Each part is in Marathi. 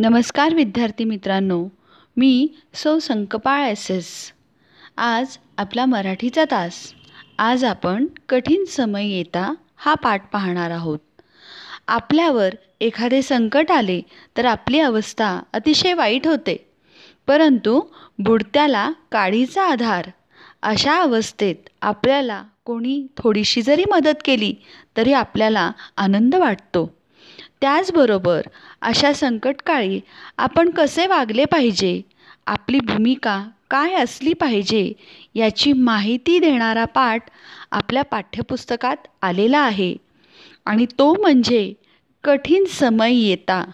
नमस्कार विद्यार्थी मित्रांनो मी सौ संकपाळ एस एस. आज आपला मराठीचा तास. आज आपण कठीण समय येता हा पाठ पाहणार आहोत. आपल्यावर एखादे संकट आले तर आपली अवस्था अतिशय वाईट होते. परंतु बुडत्याला काढीचा आधार. अशा अवस्थेत आपल्याला कोणी थोडीशी जरी मदत केली तरी आपल्याला आनंद वाटतो. त्याचबरोबर अशा संकटकाळी आपण कसे वागले पाहिजे? आपली भूमिका काय असली पाहिजे? याची माहिती देणारा पाठ आपल्या पाठ्यपुस्तकात आलेला आहे. आणि तो म्हणजे कठीण समय येता.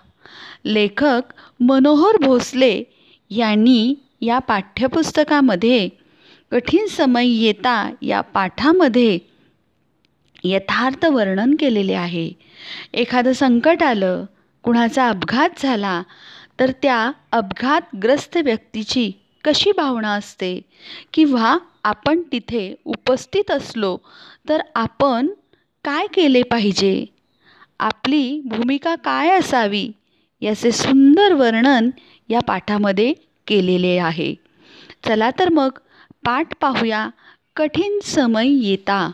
लेखक मनोहर भोसले यांनी या पाठ्यपुस्तकामध्ये कठीण समय येता या पाठामध्ये यथार्थ वर्णन केलेले आहे. एखादं संकट आलं कुणाचा अपघात झाला तर त्या अपघातग्रस्त व्यक्तीची कशी भावना असते? किंवा आपण तिथे उपस्थित असलो तर आपण काय केले पाहिजे? आपली भूमिका काय असावी? याचे सुंदर वर्णन या पाठामध्ये केलेले आहे. चला तर मग पाठ पाहूया. कठीण समय येता.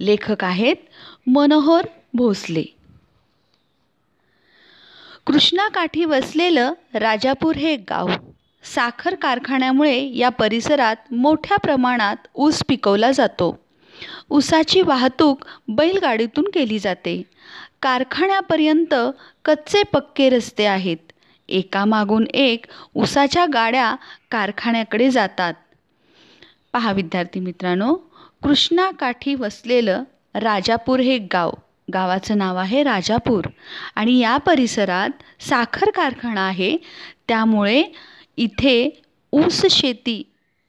लेखक आहेत मनोहर भोसले. कृष्णाकाठी वसलेलं राजापूर हे गाव साखर कारखान्यामुळे या परिसरात मोठ्या प्रमाणात ऊस पिकवला जातो. ऊसाची वाहतूक बैलगाडीतून केली जाते. कारखान्यापर्यंत कच्चे पक्के रस्ते आहेत. एकामागून एक ऊसाच्या गाड्या कारखान्याकडे जातात. पहा विद्यार्थी मित्रांनो कृष्णाकाठी वसलेलं राजापूर हे गाव. गावाचं नाव आहे राजापूर. आणि या परिसरात साखर कारखाना आहे. त्यामुळे इथे ऊस शेती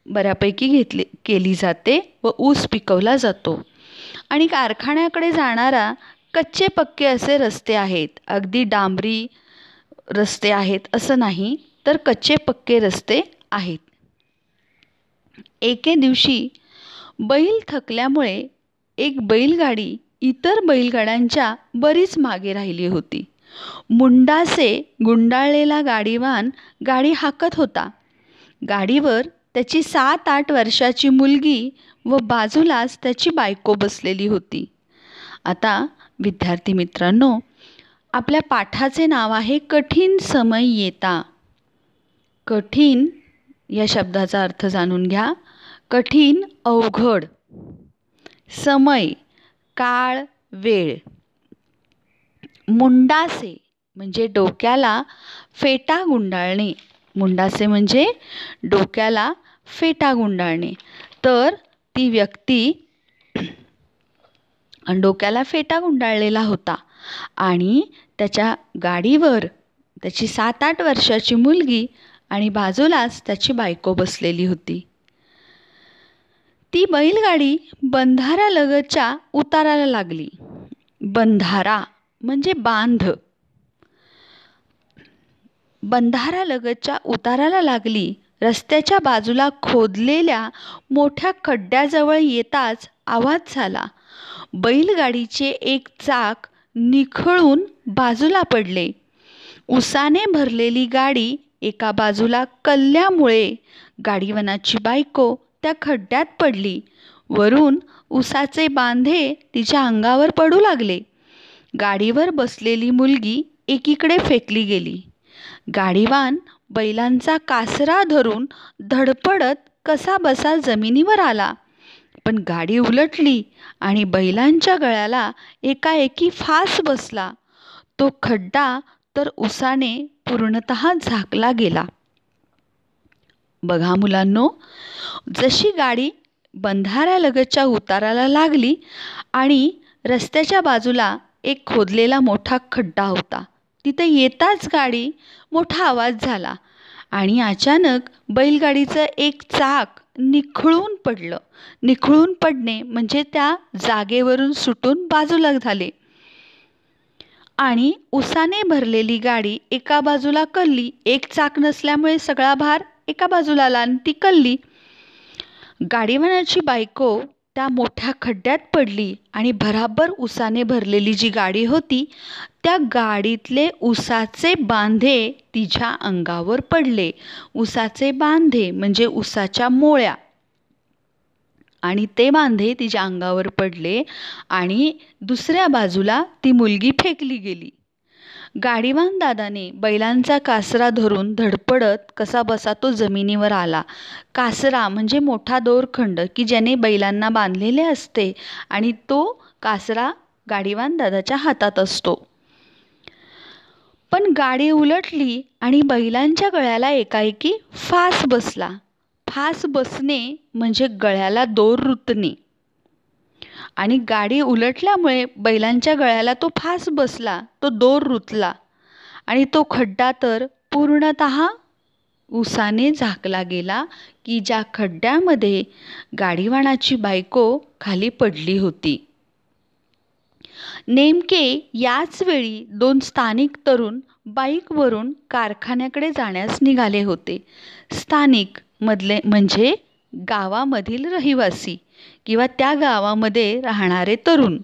बऱ्यापैकी घेतली केली जाते व ऊस पिकवला जातो. आणि कारखान्याकडे जाणारा कच्चे पक्के असे रस्ते आहेत. अगदी डांबरी रस्ते आहेत असं नाही तर कच्चे पक्के रस्ते आहेत. एके दिवशी बैल थकल्यामुळे एक बैलगाडी इतर बैलगाड्यांच्या बरीच मागे राहिली होती. मुंडासे गुंडाळलेला गाडीवान गाडी हाकत होता. गाडीवर त्याची सात आठ वर्षाची मुलगी व बाजूलाच त्याची बायको बसलेली होती. आता विद्यार्थी मित्रांनो आपल्या पाठाचे नाव आहे कठीण समय येता कठीण या शब्दाचा अर्थ जाणून घ्या. कठीण अवघड. समय काळ वेळ. मुंडासे म्हणजे डोक्याला फेटा गुंडाळणे. मुंडासे म्हणजे डोक्याला फेटा गुंडाळणे. तर ती व्यक्ती डोक्याला फेटा गुंडाळलेला होता. आणि त्याच्या गाडीवर त्याची सात आठ वर्षाची मुलगी आणि बाजूलाच त्याची बायको बसलेली होती. ती बैलगाडी बंधाऱ्यालगतच्या उताराला लागली. बंधारा म्हणजे बांध. बंधाऱ्यालगतच्या उताराला लागली. रस्त्याच्या बाजूला खोदलेल्या मोठ्या खड्ड्याजवळ येताच आवाज झाला. बैलगाडीचे एक चाक निखळून बाजूला पडले. उसाने भरलेली गाडी एका बाजूला कल्ल्यामुळे गाडीवनाची बायको त्या खड्ड्यात पडली. वरून उसाचे बांधे तिच्या अंगावर पडू लागले. गाडीवर बसलेली मुलगी एकीकडे फेकली गेली. गाडीवान बैलांचा कासरा धरून धडपडत कसा बसा जमिनीवर आला. पण गाडी उलटली आणि बैलांच्या गळ्याला एकाएकी फास बसला. तो खड्डा तर उसाने पूर्णत झाकला गेला. बघा मुलांनो जशी गाडी बंधाऱ्यालगतच्या उताराला लागली आणि रस्त्याच्या बाजूला एक खोदलेला मोठा खड्डा होता तिथे येताच गाडी मोठा आवाज झाला आणि अचानक बैलगाडीचं एक चाक निखळून पडलं. निखळून पडणे म्हणजे त्या जागेवरून सुटून बाजूला झाले. आणि उसाने भरलेली गाडी एका बाजूला कलली एक चाक नसल्यामुळे सगळा भार एका बाजूला आला आणि ती कल्ली गाडीवानाची बायको त्या मोठ्या खड्ड्यात पडली आणि भराभर उसाने भरलेली जी गाडी होती त्या गाडीतले उसाचे बांधे तिच्या अंगावर पडले. उसाचे बांधे म्हणजे उसाच्या मोळ्या. आणि ते बांधे तिच्या अंगावर पडले आणि दुसऱ्या बाजूला ती मुलगी फेकली गेली. गाडीवान दादाने बैलांचा कासरा धरून धडपडत कसा बसा तो जमिनीवर आला. कासरा म्हणजे मोठा दोरखंड की ज्याने बैलांना बांधलेले असते आणि तो कासरा गाडीवान दादाच्या हातात असतो. पण गाडी उलटली आणि बैलांच्या गळ्याला एकाएकी फास बसला. फास बसणे म्हणजे गळ्याला दोर रुतणे. आणि गाडी उलटल्यामुळे बैलांच्या गळ्याला तो फास बसला तो दोर रुतला आणि तो खड्डा तर पूर्णत उसाने झाकला गेला की ज्या खड्ड्यामध्ये गाडीवाणाची बायको खाली पडली होती. नेमके याच वेळी दोन स्थानिक तरुण बाईकवरून कारखान्याकडे जाण्यास निघाले होते. स्थानिक मधले म्हणजे गावामधील रहिवासी. किंवा त्या गावामध्ये राहणारे तरुण.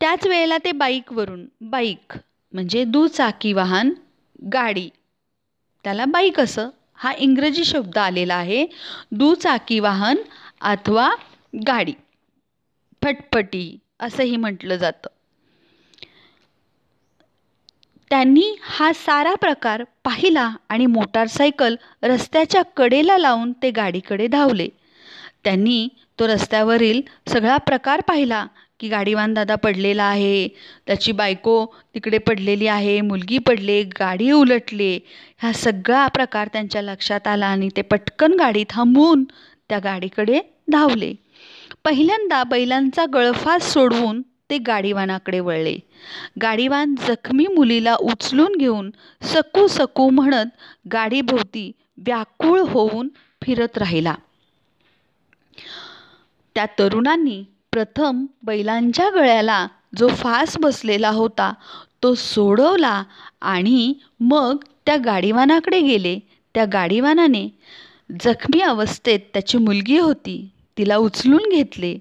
त्याच वेळेला ते बाईकवरून बाईक म्हणजे दुचाकी वाहन गाडी त्याला बाईक असं हा इंग्रजी शब्द आलेला आहे दुचाकी वाहन अथवा गाडी. फटफटी असंही म्हटलं जातं. त्यांनी हा सारा प्रकार पाहिला आणि मोटारसायकल रस्त्याच्या कडेला लावून ते गाडीकडे धावले. त्यांनी तो रस्त्यावरील सगळा प्रकार पाहिला की गाडीवान दादा पडलेला आहे त्याची बायको तिकडे पडलेली आहे मुलगी पडले गाडी उलटले. हा सगळा प्रकार त्यांच्या लक्षात आला आणि ते पटकन गाडी थांबवून त्या गाडीकडे धावले. पहिल्यांदा बैलांचा गळफास सोडवून ते गाडीवानाकडे वळले. गाडीवान जखमी मुलीला उचलून घेऊन सकू सकू म्हणत गाडीभोवती व्याकुळ होऊन फिरत राहिला. त्या तरुणांनी प्रथम बैलांच्या गळ्याला जो फास बसलेला होता तो सोडवला आणि मग त्या गाडीवानाकडे गेले. त्या गाडीवानाने जखमी अवस्थेत त्याची मुलगी होती. तिला उचलून घेतले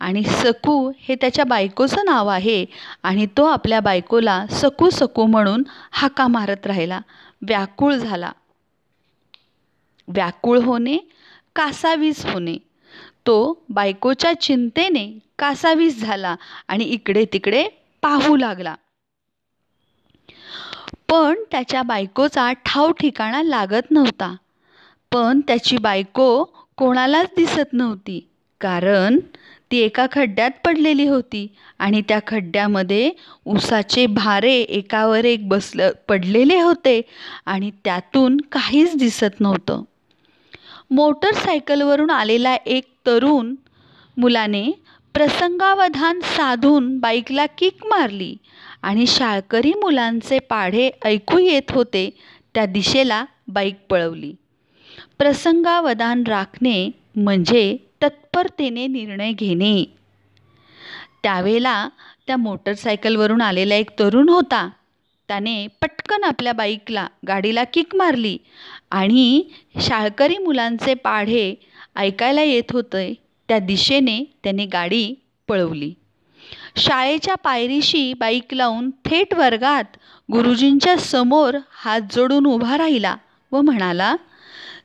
आणि सकू हे त्याच्या बायकोचं नाव आहे आणि तो आपल्या बायकोला सकू सकू म्हणून हाका मारत राहिला. व्याकुळ झाला. व्याकुळ होणे कासावीस होणे. तो बायकोच्या चिंतेने कासावीस झाला आणि इकडे तिकडे पाहू लागला. पण त्याच्या बायकोचा ठाव ठिकाणा लागत नव्हता. पण त्याची बायको कोणालाच दिसत नव्हती कारण ती एका खड्ड्यात पडलेली होती आणि त्या खड्ड्यामध्ये उसाचे भारे एकावर एक बसलं पडलेले होते आणि त्यातून काहीच दिसत नव्हतं. मोटरसायकलवरून आलेला एक तरुण मुलाने प्रसंगावधान साधून बाईकला किक मारली आणि शाळकरी मुलांचे पाढे ऐकू येत होते त्या दिशेला बाईक पळवली. प्रसंगावधान राखणे म्हणजे तत्परतेने निर्णय घेणे. त्यावेळेला त्या मोटरसायकलवरून आलेला एक तरुण होता. त्याने पटकन आपल्या बाईकला गाडीला किक मारली आणि शाळकरी मुलांचे पाढे ऐकायला येत होते त्या दिशेने त्याने गाडी पळवली. शाळेच्या पायरीशी बाईक लावून थेट वर्गात गुरुजींच्या समोर हात जोडून उभा राहिला व म्हणाला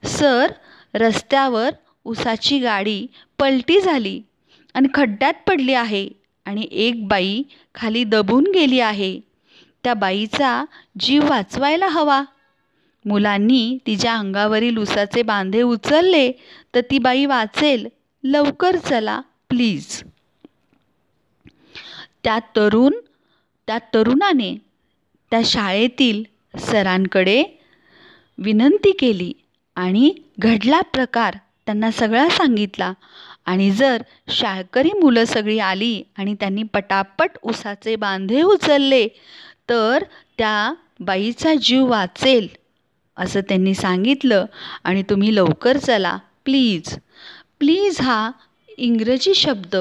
सर रस्त्यावर उसाची गाडी पलटी झाली आणि खड्ड्यात पडली आहे आणि एक बाई खाली दबून गेली आहे. त्या बाईचा जीव वाचवायला हवा. मुलांनी तिच्या अंगावरील उसाचे बांधे उचलले तर ती बाई वाचेल लवकर चला प्लीज त्या तरुण त्या तरुणाने त्या शाळेतील सरांकडे विनंती केली आणि घडला प्रकार त्यांना सगळा सांगितला. आणि जर शाळकरी मुलं सगळी आली आणि त्यांनी पटापट उसाचे बांधे उचलले तर त्या बाईचा जीव वाचेल. असं त्यांनी सांगितलं आणि तुम्ही लवकर चला. प्लीज. प्लीज हा इंग्रजी शब्द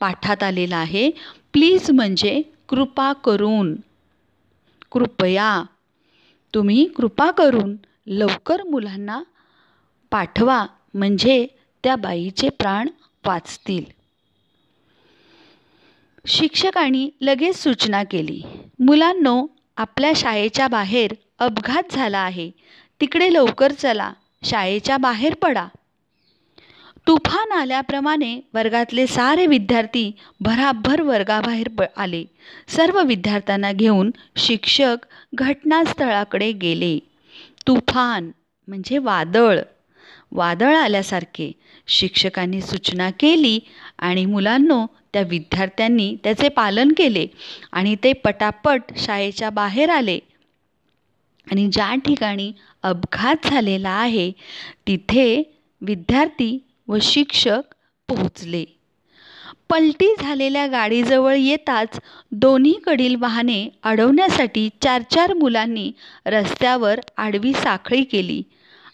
पाठात आलेला आहे. प्लीज म्हणजे कृपा करून. कृपया. तुम्ही कृपा करून लवकर मुलांना पाठवा. म्हणजे त्या बाईचे प्राण वाचतील. शिक्षकांनी लगेच सूचना केली. मुलांनो आपल्या शाळेच्या बाहेर अपघात झाला आहे. तिकडे लवकर चला. शाळेच्या बाहेर पडा. तुफान आल्याप्रमाणे वर्गातले सारे विद्यार्थी भराभर वर्गाबाहेर प आले. सर्व विद्यार्थ्यांना घेऊन शिक्षक घटनास्थळाकडे गेले. तुफान म्हणजे वादळ. वादळ आल्यासारखे. शिक्षकांनी सूचना केली आणि मुलांनो त्या विद्यार्थ्यांनी त्याचे पालन केले आणि ते पटापट शाळेच्या बाहेर आले. आणि ज्या ठिकाणी अपघात झालेला आहे तिथे विद्यार्थी व शिक्षक पोहोचले. पलटी झालेल्या गाडीजवळ येताच दोन्हीकडील वाहने अडवण्यासाठी चार चार मुलांनी रस्त्यावर आडवी साखळी केली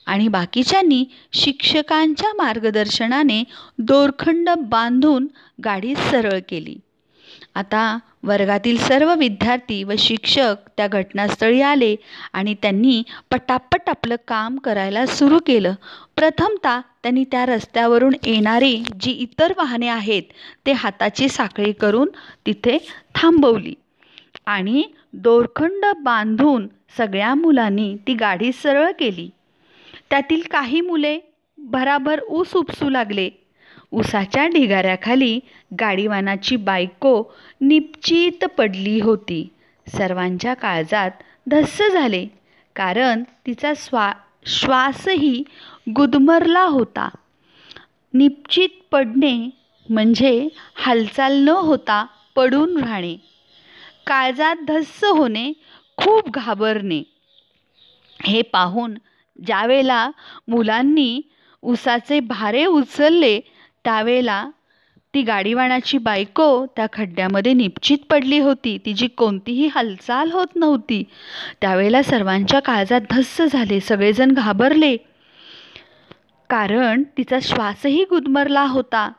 आणि बाकीच्यांनी शिक्षकांच्या मार्गदर्शनाने दोरखंड बांधून गाडी सरळ केली. आता वर्गातील सर्व विद्यार्थी व शिक्षक त्या घटनास्थळी आले आणि त्यांनी पटापट आपलं काम करायला सुरू केलं. प्रथमतः त्यांनी त्या रस्त्यावरून येणारी जी इतर वाहने आहेत ते हाताची साखळी करून तिथे थांबवली आणि दोरखंड बांधून सगळ्या मुलांनी ती गाडी सरळ केली. त्यातील काही मुले भराभर ऊस उपसू लागले. उसाच्या ढिगाऱ्याखाली गाडीवानाची बायको निपचित पडली होती. सर्वांच्या काळजात धस्स झाले कारण तिचा स्वा श्वासही गुदमरला होता. निपचित पडणे म्हणजे हालचाल न होता पडून राहणे. काळजात धस्स होणे खूप घाबरणे. हे पाहून ज्यावेळेला मुलांनी उसाचे भारे उचलले त्यावेळेला ती गाडीवाणाची बायको त्या खड्ड्यामध्ये निपचित पडली होती. तिची कोणतीही हालचाल होत नव्हती. त्यावेळेला सर्वांच्या काळजात धस्स झाले. सगळेजण घाबरले. कारण तिचा श्वासही गुदमरला होता.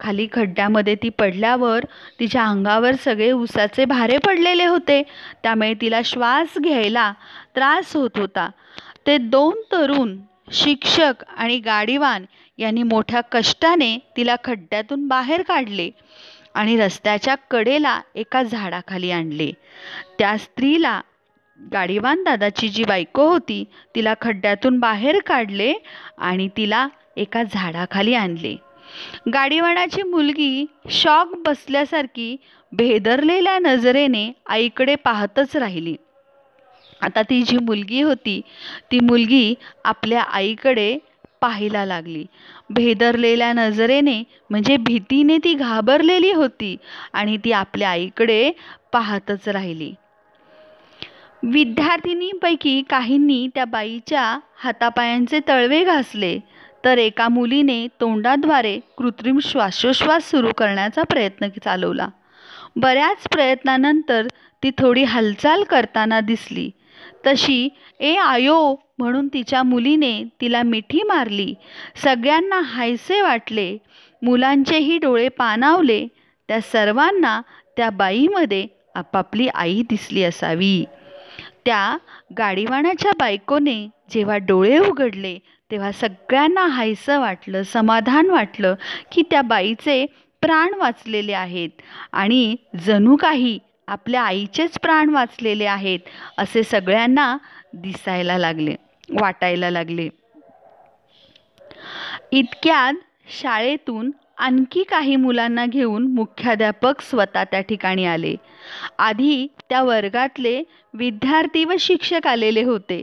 खाली खड्ड्यामध्ये ती पडल्यावर तिच्या अंगावर सगळे उसाचे भारे पडलेले होते. त्यामुळे तिला श्वास घ्यायला त्रास होत होता. ते दोन तरुण शिक्षक आणि गाडीवान यांनी मोठ्या कष्टाने तिला खड्ड्यातून बाहेर काढले आणि रस्त्याच्या कडेला एका झाडाखाली आणले. त्या स्त्रीला गाडीवान दादाची जी बायको होती तिला खड्ड्यातून बाहेर काढले आणि तिला एका झाडाखाली आणले. गाडीवानाची मुलगी शॉक बसल्यासारखी भेदरलेल्या नजरेने आईकडे पाहतच राहिली. आता ती जी मुलगी होती ती मुलगी आपल्या आईकडे पाहायला लागली. भेदरलेल्या नजरेने म्हणजे भीतीने ती घाबरलेली होती आणि ती आपल्या आईकडे पाहतच राहिली. विद्यार्थिनींपैकी काहींनी त्या बाईच्या हातापायांचे तळवे घासले तर एका मुलीने तोंडाद्वारे कृत्रिम श्वासोश्वास सुरू करण्याचा प्रयत्न चालवला. बऱ्याच प्रयत्नानंतर ती थोडी हालचाल करताना दिसली. तशी ए आयो म्हणून तिच्या मुलीने तिला मिठी मारली. सगळ्यांना हायसे वाटले. मुलांचेही डोळे पाणावले. त्या सर्वांना त्या बाईमध्ये आपापली आई दिसली असावी. त्या गाडीवाणाच्या बायकोने जेव्हा डोळे उघडले तेव्हा सगळ्यांना हायसं वाटलं समाधान वाटलं की त्या बाईचे प्राण वाचलेले आहेत. आणि जणू काही आपल्या आईचेच प्राण वाचलेले आहेत असे सगळ्यांना दिसायला लागले वाटायला लागले. इतक्यात शाळेतून आणखी काही मुलांना घेऊन मुख्याध्यापक स्वतः त्या ठिकाणी आले. आधी त्या वर्गातले विद्यार्थी व शिक्षक आलेले होते.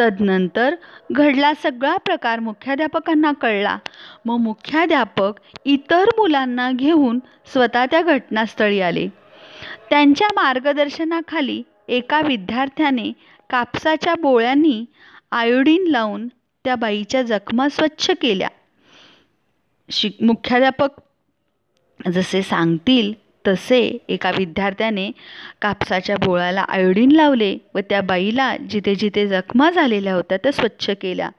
तदनंतर घडला सगळा प्रकार मुख्याध्यापकांना कळला. मग मुख्याध्यापक इतर मुलांना घेऊन स्वतः त्या घटनास्थळी आले. त्यांच्या मार्गदर्शनाखाली एका विद्यार्थ्याने कापसाच्या बोळ्यांनी आयोडीन लावून त्या बाईच्या जखमा स्वच्छ केल्या. शिक मुख्याध्यापक जसे सांगतील तसे एका विद्यार्थ्याने कापसाच्या बोळाला आयोडीन लावले व त्या बाईला जिथे जिथे जखमा झालेल्या होत्या त्या स्वच्छ केल्या.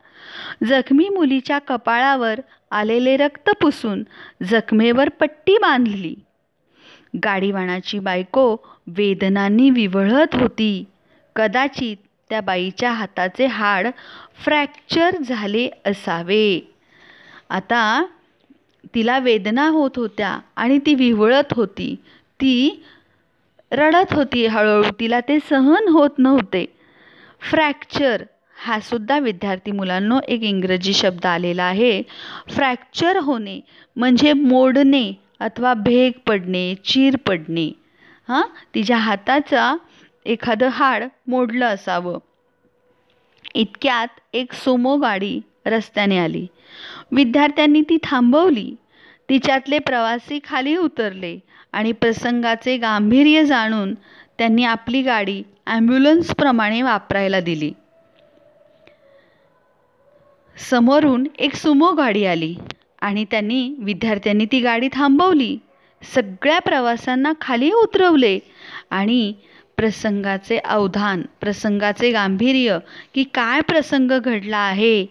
जखमी मुलीच्या कपाळावर आलेले रक्त पुसून जखमेवर पट्टी बांधली. गाडीवाणाची बायको वेदनांनी विवळत होती. कदाचित त्या बाईच्या हाताचे हाड फ्रॅक्चर झाले असावे. आता तिला वेदना होत होत्या आणि ती विवळत होती. ती रडत होती हळूहळू. तिला ते सहन होत नव्हते. फ्रॅक्चर हा सुद्धा विद्यार्थी मुलांनो एक इंग्रजी शब्द आलेला आहे. फ्रॅक्चर होणे म्हणजे मोडणे अथवा भेग पडणे चीर पडणे हां? तिच्या हाताचा एखादं हाड मोडलं असावं. इतक्यात एक सोमो गाडी रस्त्याने आली. विद्यार्थ्यांनी ती थांबवली. तिच्यातले प्रवासी खाली उतरले आणि प्रसंगाचे गांभीर्य जाणून त्यांनी आपली गाडी ॲम्ब्युलन्सप्रमाणे वापरायला दिली. समोरून एक सुमो गाडी आली. आणि त्यांनी विद्यार्थ्यांनी ती गाडी थांबवली. सगळ्या प्रवाशांना खाली उतरवले आणि प्रसंगाचे अवधान प्रसंगाचे गांभीर्य की काय प्रसंग घडला आहे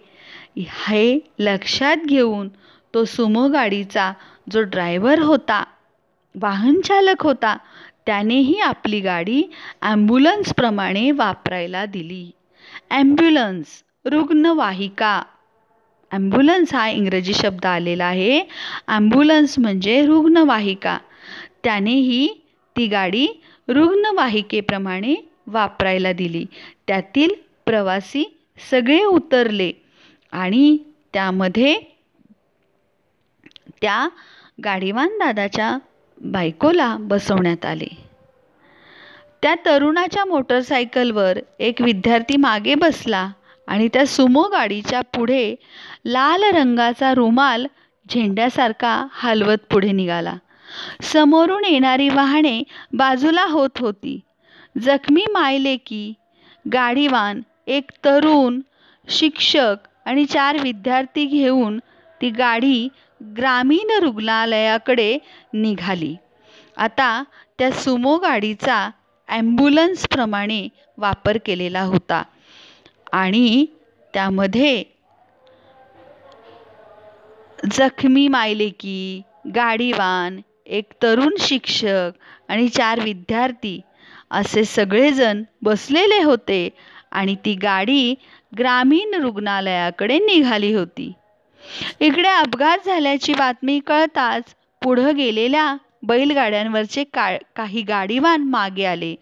हे लक्षात घेऊन तो सुमो गाडीचा जो ड्रायव्हर होता वाहनचालक होता त्यानेही आपली गाडी ॲम्ब्युलन्सप्रमाणे वापरायला दिली. ॲम्ब्युलन्स रुग्णवाहिका ॲम्ब्युलन्स हा इंग्रजी शब्द आलेला आहे. ॲम्ब्युलन्स म्हणजे रुग्णवाहिका. त्यानेही ती गाडी रुग्णवाहिकेप्रमाणे वापरायला दिली. त्यातील प्रवासी सगळे उतरले आणि त्यामध्ये त्या गाडीवान दादाच्या बायकोला बसवण्यात आले. त्या तरुणाच्या मोटरसायकलवर एक विद्यार्थी मागे बसला. आणि त्या सुमो गाडीच्या पुढे लाल रंगाचा रुमाल झेंड्यासारखा हलवत पुढे निघाला. समोरून येणारी वाहने बाजूला होत होती. जखमी मायलेकी गाडीवान एक तरुण शिक्षक आणि चार विद्यार्थी घेऊन ती गाडी ग्रामीण रुग्णालयाकडे निघाली. आता त्या सुमो गाडीचा ॲम्ब्युलन्सप्रमाणे वापर केलेला होता. आणि त्यामध्ये जखमी मायलेकी गाडीवान एक तरुण शिक्षक आणि चार विद्यार्थी असे सगळेजण बसलेले होते आणि ती गाडी ग्रामीण रुग्णालयाकडे निघाली होती. इकडे अपघात झाल्याची बातमी कळताच पुढं गेलेल्या बैलगाड्यांवरचे का काही गाडीवान मागे आले.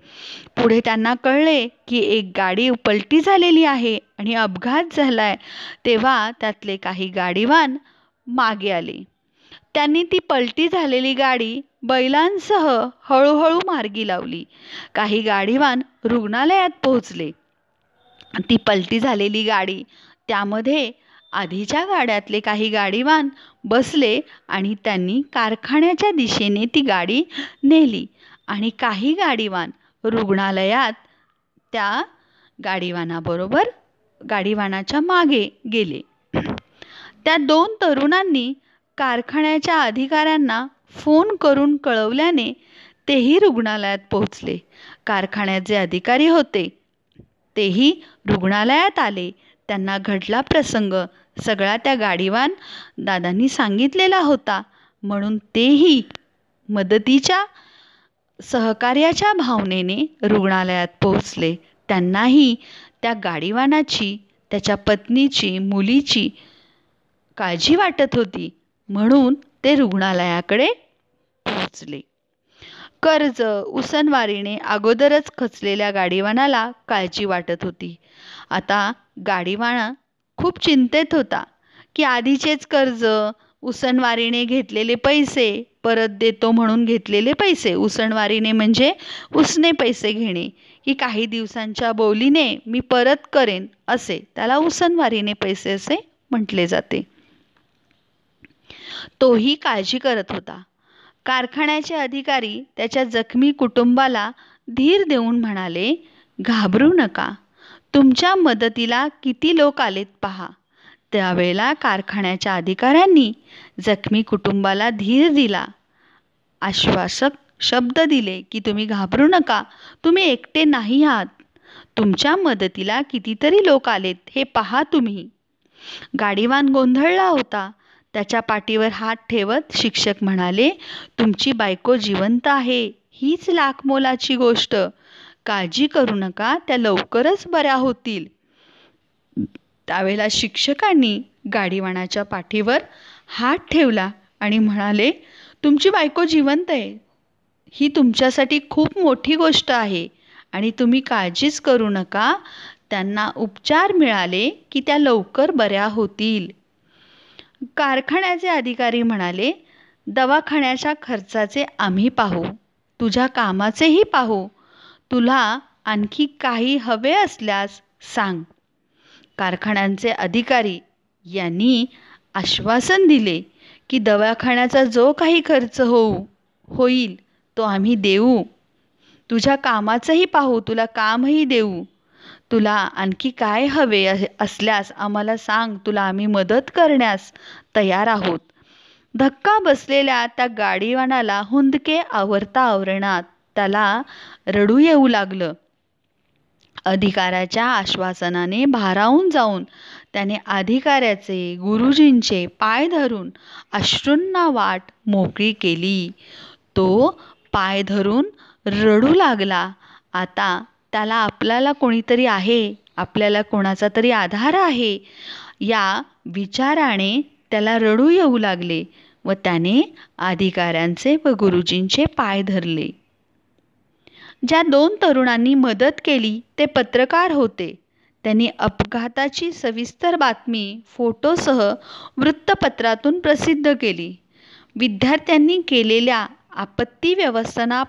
पुढे त्यांना कळले की एक गाडी पलटी झालेली आहे आणि अपघात झाला आहे तेव्हा त्यातले काही गाडीवान मागे आले. त्यांनी ती पलटी झालेली गाडी बैलांसह हळूहळू मार्गी लावली. काही गाडीवान रुग्णालयात पोहोचले. ती पलटी झालेली गाडी त्यामध्ये आधीच्या गाड्यातले काही गाडीवान बसले आणि त्यांनी कारखान्याच्या दिशेने ती गाडी नेली. आणि काही गाडीवान रुग्णालयात त्या गाडीवानाबरोबर गाडीवानाच्या मागे गेले. त्या दोन तरुणांनी कारखान्याच्या अधिकाऱ्यांना फोन करून कळवल्याने तेही रुग्णालयात पोहोचले. कारखान्याचे अधिकारी होते तेही रुग्णालयात आले. त्यांना घडला प्रसंग. सगळा त्या गाडीवान दादांनी सांगितलेला होता. म्हणून तेही मदतीच्या सहकार्याच्या भावनेने रुग्णालयात पोहोचले. त्यांनाही त्या गाडीवानाची त्याच्या पत्नीची मुलीची काळजी वाटत होती. म्हणून ते रुग्णालयाकडे पोहोचले. कर्ज उसनवारीने अगोदरच खचलेल्या गाडीवानाला काळजी वाटत होती. आता गाडीवाना खूप चिंतेत होता की आधीचेच कर्ज उसनवारीने घेतलेले पैसे परत देतो म्हणून घेतलेले पैसे उसणवारीने म्हणजे उसने पैसे घेणे की काही दिवसांच्या बोलीने मी परत करेन असे त्याला उसनवारीने पैसे असे म्हटले जाते. तोही काळजी करत होता. कारखान्याचे अधिकारी त्याच्या जखमी कुटुंबाला धीर देऊन म्हणाले घाबरू नका. तुमच्या मदतीला किती लोक आलेत पहा. त्यावेळेला कारखान्याच्या अधिकाऱ्यांनी जखमी कुटुंबाला धीर दिला. आश्वासक शब्द दिले की तुम्ही घाबरू नका तुम्ही एकटे नाही आहात. तुमच्या मदतीला कितीतरी लोक आलेत हे पहा तुम्ही. गाडीवान गोंधळला होता. त्याच्या पाठीवर हात ठेवत शिक्षक म्हणाले तुमची बायको जिवंत आहे हीच लाख मोलाची गोष्ट. काळजी करू नका त्या लवकरच बऱ्या होतील. त्यावेळेला शिक्षकांनी गाडीवाणाच्या पाठीवर हात ठेवला आणि म्हणाले तुमची बायको जिवंत आहे. ही तुमच्यासाठी खूप मोठी गोष्ट आहे आणि तुम्ही काळजीच करू नका. त्यांना उपचार मिळाले की त्या लवकर बऱ्या होतील. कारखान्याचे अधिकारी म्हणाले दवाखान्याच्या खर्चाचे आम्ही पाहू. तुझ्या कामाचेही पाहू. तुला आणखी काही हवे असल्यास सांग. कारखान्यांचे अधिकारी यांनी आश्वासन दिले की दवाखान्याचा जो काही खर्च होऊ होईल तो आम्ही देऊ. तुझ्या कामाचंही पाहू तुला कामही देऊ. तुला आणखी काय हवे असल्यास आम्हाला सांग तुला आम्ही मदत करण्यास तयार आहोत. धक्का बसलेल्या त्या गाडीवानाला हुंदके आवरता आवरणात त्याला रडू येऊ लागलं. अधिकाऱ्याच्या आश्वासनाने भारावून जाऊन त्याने अधिकाऱ्याचे गुरुजींचे पाय धरून अश्रूंना वाट मोकळी केली. तो पाय धरून रडू लागला. आता त्याला आपल्याला कोणीतरी आहे? आपल्याला कोणाचा तरी आधार आहे? या विचाराने त्याला रडू येऊ लागले व त्याने अधिकाऱ्यांचे व गुरुजींचे पाय धरले. ज्या दोन तरुणांनी मदत केली ते पत्रकार होते. त्यांनी अपघाताची सविस्तर बातमी फोटोसह वृत्तपत्रातून प्रसिद्ध केली. विद्यार्थ्यांनी केलेल्या आपत्ती व्यवस्थाना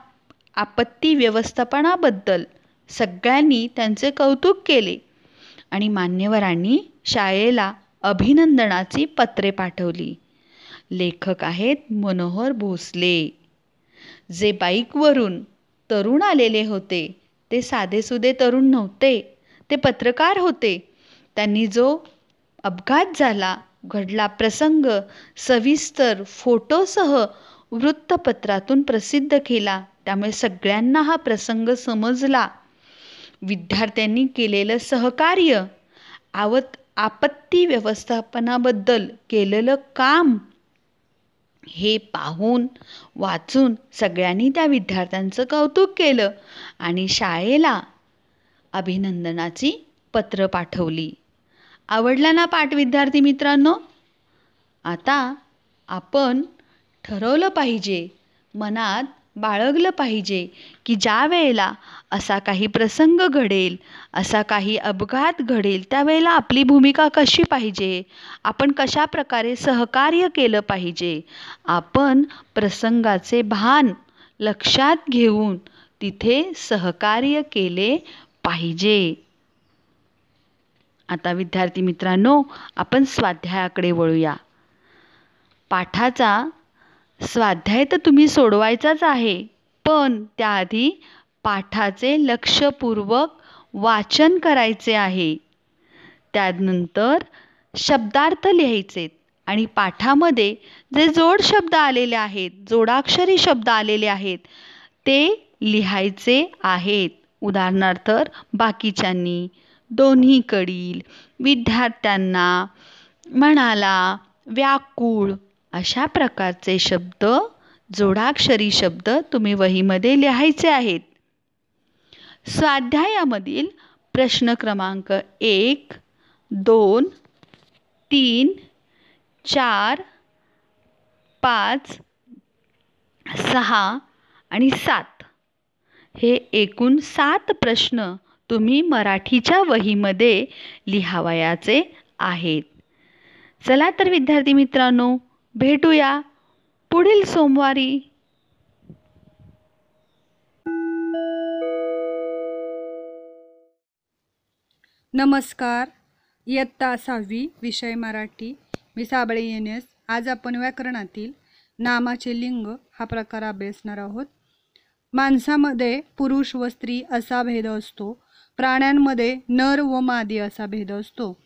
आपत्ती व्यवस्थापनाबद्दल सगळ्यांनी त्यांचे कौतुक केले आणि मान्यवरांनी शाळेला अभिनंदनाची पत्रे पाठवली. लेखक आहेत मनोहर भोसले. जे बाईकवरून तरुण आलेले होते. ते साधेसुधे तरुण नव्हते. ते पत्रकार होते. त्यांनी जो अपघात झाला घडला प्रसंग सविस्तर फोटोसह वृत्तपत्रातून प्रसिद्ध केला. त्यामुळे सगळ्यांना हा प्रसंग समजला. विद्यार्थ्यांनी केलेलं सहकार्य आवत आपत्ती व्यवस्थापनाबद्दल केलेलं काम हे पाहून वाचून सगळ्यांनी त्या विद्यार्थ्यांचं कौतुक केलं आणि शाळेला अभिनंदनाची पत्र पाठवली. आवडला ना पाठ विद्यार्थी मित्रांनो? आता आपण ठरवलं पाहिजे मनात बाळगलं पाहिजे की ज्या वेळेला असा काही प्रसंग घडेल असा काही अपघात घडेल त्यावेळेला आपली भूमिका कशी पाहिजे? आपण कशा प्रकारे सहकार्य केलं पाहिजे? आपण प्रसंगाचे भान लक्षात घेऊन तिथे सहकार्य केले पाहिजे. आता विद्यार्थी मित्रांनो आपण स्वाध्यायाकडे वळूया. पाठाचा स्वाध्याय तर तुम्ही सोडवायचाच आहे पण त्याआधी पाठाचे लक्षपूर्वक वाचन करायचे आहे. त्यानंतर शब्दार्थ लिहायचे आणि पाठामध्ये जे जोड शब्द आलेले आहेत जोडाक्षरी शब्द आलेले आहेत ते लिहायचे आहेत. उदाहरणार्थ बाकीच्यांनी दोन्हीकडील विद्यार्थ्यांना म्हणाला व्याकुळ अशा प्रकारचे शब्द जोडाक्षरी शब्द तुम्ही वहीमध्ये लिहायचे आहेत. स्वाध्यायामधील प्रश्न क्रमांक एक दोन तीन चार पाच सहा आणि सात. हे एकूण सात प्रश्न तुम्ही मराठीच्या वहीमध्ये लिहावयाचे आहेत. चला तर विद्यार्थी मित्रांनो भेटूया पुढील सोमवारी. नमस्कार. इयत्ता सहावी विषय मराठी. मी साबळे एन एस. आज आपण व्याकरणातील नामाचे लिंग हा प्रकार अभ्यासणार आहोत. माणसामध्ये पुरुष व स्त्री असा भेद असतो. प्राण्यांमध्ये नर व मादी असा भेद असतो.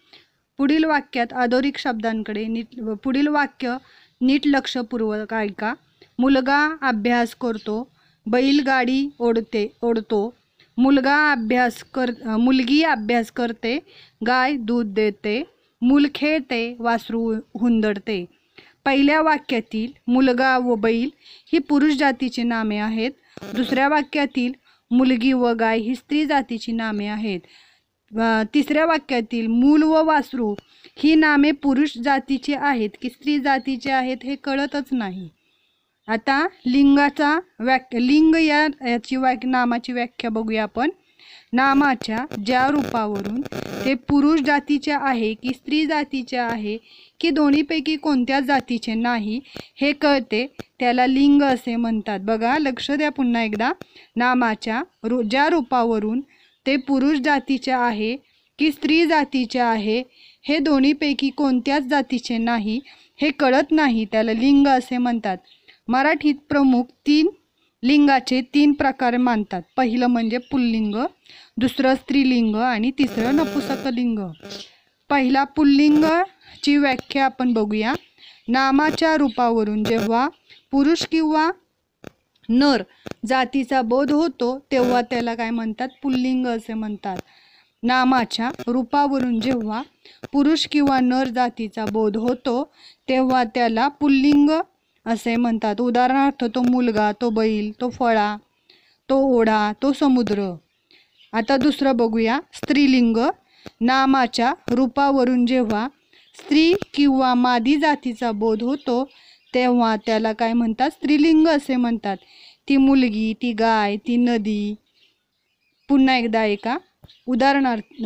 पुढील वाक्यात अधोरिक शब्दांकडे नीट पुढील वाक्य नीट लक्षपूर्वक ऐका. मुलगा अभ्यास करतो बैलगाडी ओढते ओढतो. मुलगा अभ्यास कर मुलगी अभ्यास करते गाय दूध देते. मूल खेळते वासरू हुंदडते. पहिल्या वाक्यातील मुलगा व बैल ही पुरुष जातीची नामे आहेत. दुसऱ्या वाक्यातील मुलगी व गाय ही स्त्री जातीची नामे आहेत. तिसऱ्या वाक्यातील मूल व वासरू ही नामे पुरुष जातीची आहेत की स्त्री जातीची आहेत हे कळतच नाही. आता लिंगाचा व्याख्या लिंग या याची वाक नामाची व्याख्या बघूया आपण. नामाच्या ज्या रूपावरून ते पुरुष जातीचे आहे की स्त्री जातीचे आहे की दोन्हीपैकी कोणत्या जातीचे नाही हे कळते. त्याला लिंग असे म्हणतात. बघा लक्ष द्या पुन्हा एकदा. नामाच्या रू ज्या रूपावरून ते पुरुष जातीचे आहे की स्त्री जातीचे आहे हे दोन्हीपैकी कोणत्याच जातीचे नाही हे कळत नाही त्याला लिंग असे म्हणतात. मराठीत प्रमुख तीन लिंगाचे तीन प्रकार मानतात. पहिलं म्हणजे पुल्लिंग दुसरं स्त्रीलिंग आणि तिसरं नपुसकलिंग. पहिला पुल्लिंगची व्याख्या आपण बघूया. नामाच्या रूपावरून जेव्हा पुरुष किंवा नर जातीचा बोध होतो तेव्हा त्याला काय म्हणतात? पुल्लिंग असे म्हणतात. नामाच्या रूपावरून जेव्हा पुरुष किंवा नर जातीचा बोध होतो तेव्हा त्याला पुल्लिंग असे म्हणतात. उदाहरणार्थ तो मुलगा तो बैल तो फळा तो ओढा तो समुद्र. आता दुसरं बघूया. स्त्रीलिंग. नामाच्या रूपावरून जेव्हा स्त्री किंवा मादी जातीचा बोध होतो तेव्हा त्याला काय म्हणतात? स्त्रीलिंग असे म्हणतात. ती मुलगी ती गाय ती नदी. पुन्हा एकदा ऐका. उदाहरणार्थ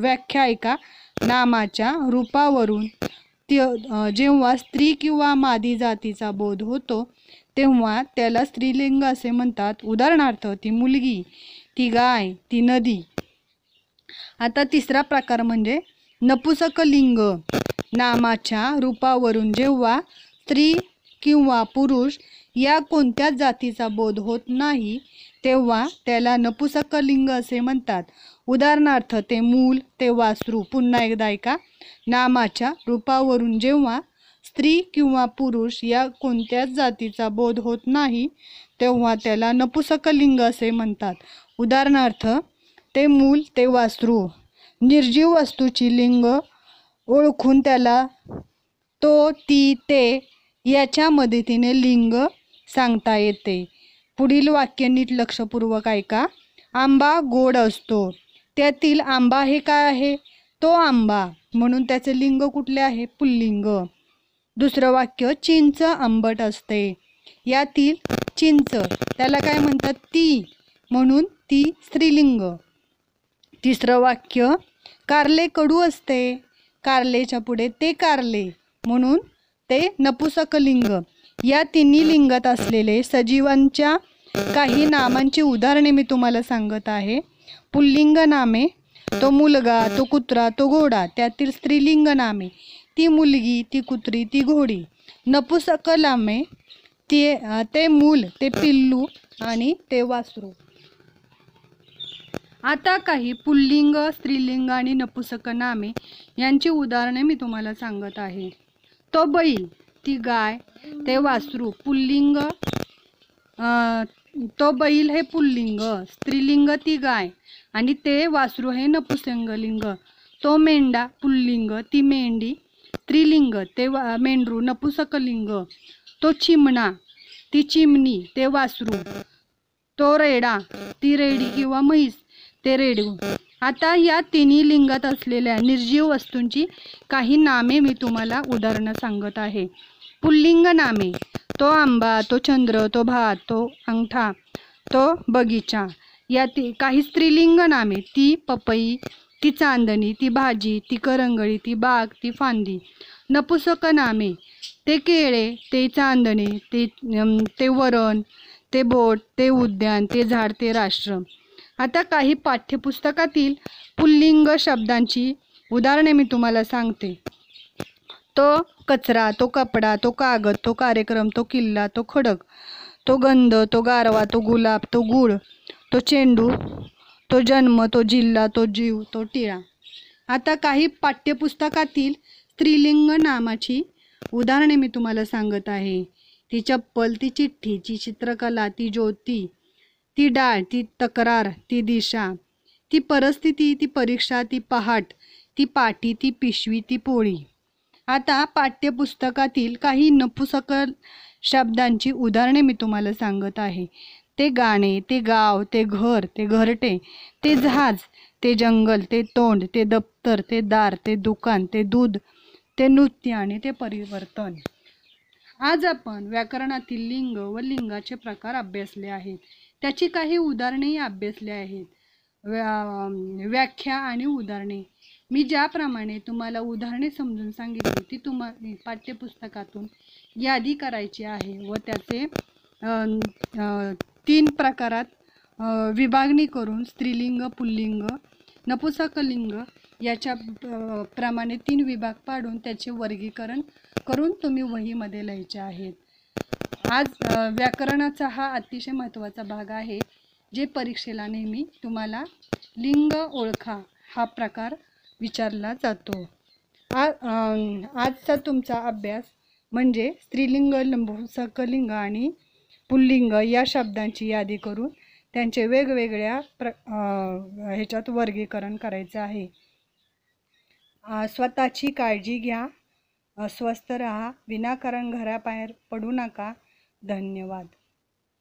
व्याख्या ऐका. नामाच्या रूपावरून. ती जेव्हा स्त्री किंवा मादी जातीचा बोध होतो तेव्हा त्याला स्त्रीलिंग असे म्हणतात. उदाहरणार्थ ती मुलगी ती गाय ती नदी. आता तिसरा प्रकार म्हणजे नपुसकलिंग. नामाच्या रूपावरून जेव्हा स्त्री किंवा पुरुष या कोणत्याच जातीचा बोध होत नाही तेव्हा त्याला नपुसकलिंग असे म्हणतात. उदाहरणार्थ ते मूल ते वासरू पुन्हा एकदा ऐका. नामाच्या रूपावरून जेव्हा स्त्री किंवा पुरुष या कोणत्याच जातीचा बोध होत नाही तेव्हा त्याला नपुसकलिंग असे म्हणतात. उदाहरणार्थ ते मूल ते वासरू. निर्जीव वस्तूची लिंग ओळखून त्याला तो ती ते याच्या मदतीने लिंग सांगता येते. पुढील वाक्य नीट लक्षपूर्वक ऐका. आंबा गोड असतो. त्यातील आंबा हे काय आहे? तो आंबा. म्हणून त्याचे लिंग कुठले आहे? पुल्लिंग. दुसरं वाक्य चिंच आंबट असते. यातील चिंच त्याला काय म्हणतात? ती. म्हणून ती स्त्रीलिंग. तिसरं वाक्य कारले कडू असते. कारलेच्या पुढे ते कारले. म्हणून ते नपुसकलिंग. या तिन्ही लिंगात असलेले सजीवांच्या काही नामांची उदाहरणे मी तुम्हाला सांगत आहे. पुल्लिंग नामे तो मुलगा तो कुत्रा तो घोडा त्यातील स्त्रीलिंग नामे ती मुलगी ती कुत्री ती घोडी नपुसक नामे ते ते मूल ते पिल्लू आणि ते वासरू. आता काही पुल्लिंग स्त्रीलिंग आणि नपुसक नामे यांची उदाहरणे मी तुम्हाला सांगत आहे. तो बैल ती गाय ते वासरू पुल्लिंग तो बैल हे पुल्लिंग स्त्रीलिंग ती गाय आणि ते वासरू हे नपुसंगलिंग तो मेंढा पुल्लिंग ती मेंढी स्त्रीलिंग ते वा मेंढरू नपुसकलिंग. तो चिमणा ती चिमणी ते वासरू. तो रेडा ती रेडी किंवा म्हैस ते रेडू. आता या तिन्ही लिंगात असलेल्या निर्जीव वस्तूंची काही नामे मी तुम्हाला उदाहरणं सांगत आहे. पुल्लिंग नामे तो आंबा तो चंद्र तो भात तो अंगठा तो बगीचा या ती काही स्त्रीलिंग नामे ती पपई ती चांदणी ती भाजी ती करंगळी ती बाग ती फांदी. नपुसक नामे ते केळे ते चांदणे ते ते वरण ते बोट ते उद्यान ते झाड ते राष्ट्र. आता काही पाठ्यपुस्तकातील पुल्लिंग शब्दांची उदाहरणे मी तुम्हाला सांगते. तो कचरा तो कपडा तो कागद तो कार्यक्रम तो किल्ला तो खडक तो गंध तो गारवा तो गुलाब तो गुळ तो चेंडू तो जन्म तो जिल्हा तो जीव तो टिळा. आता काही पाठ्यपुस्तकातील स्त्रीलिंग नामाची उदाहरणे मी तुम्हाला सांगत आहे. ती चप्पल ती चिठ्ठी ती चित्रकला ती ज्योती ती डाळ ती तक्रार ती दिशा ती परिस्थिती ती परीक्षा ती पहाट ती पाटी ती पिशवी ती पोळी. आता पाठ्यपुस्तकातील काही नपुसकल शब्दांची उदाहरणे मी तुम्हाला सांगत आहे. ते गाणे ते गाव ते घर ते घरटे ते जहाज ते जंगल ते तोंड ते दप्तर ते दार ते दुकान ते दूध ते नृत्य आणि ते परिवर्तन. आज आपण व्याकरणातील लिंग व लिंगाचे प्रकार अभ्यासले आहेत. त्याची काही उदाहरणेही अभ्यासली आहेत. व्या व्याख्या आणि उदाहरणे. मी ज्याप्रमाणे तुम्हाला उदाहरणे समजून सांगितली ती तुम्हाला पाठ्यपुस्तकातून यादी करायची आहे व त्याचे तीन प्रकारात विभागणी करून स्त्रीलिंग पुल्लिंग नपुसकलिंग याच्या प्रमाणे तीन विभाग पाडून त्याचे वर्गीकरण करून तुम्ही वहीमध्ये लिहायचे आहेत. आज व्याकरणाचा हा अतिशय महत्त्वाचा भाग आहे जे परीक्षेला नेहमी तुम्हाला लिंग ओळखा हा प्रकार विचारला जातो. आ आजचा तुमचा अभ्यास म्हणजे स्त्रीलिंग लंबुसकलिंग आणि पुल्लिंग या शब्दांची यादी करून त्यांचे वेगवेगळ्या प्र ह्याच्यात वर्गीकरण करायचं आहे. स्वतःची काळजी घ्या. स्वस्थ रहा. विनाकारण घराबाहेर पडू नका. धन्यवाद.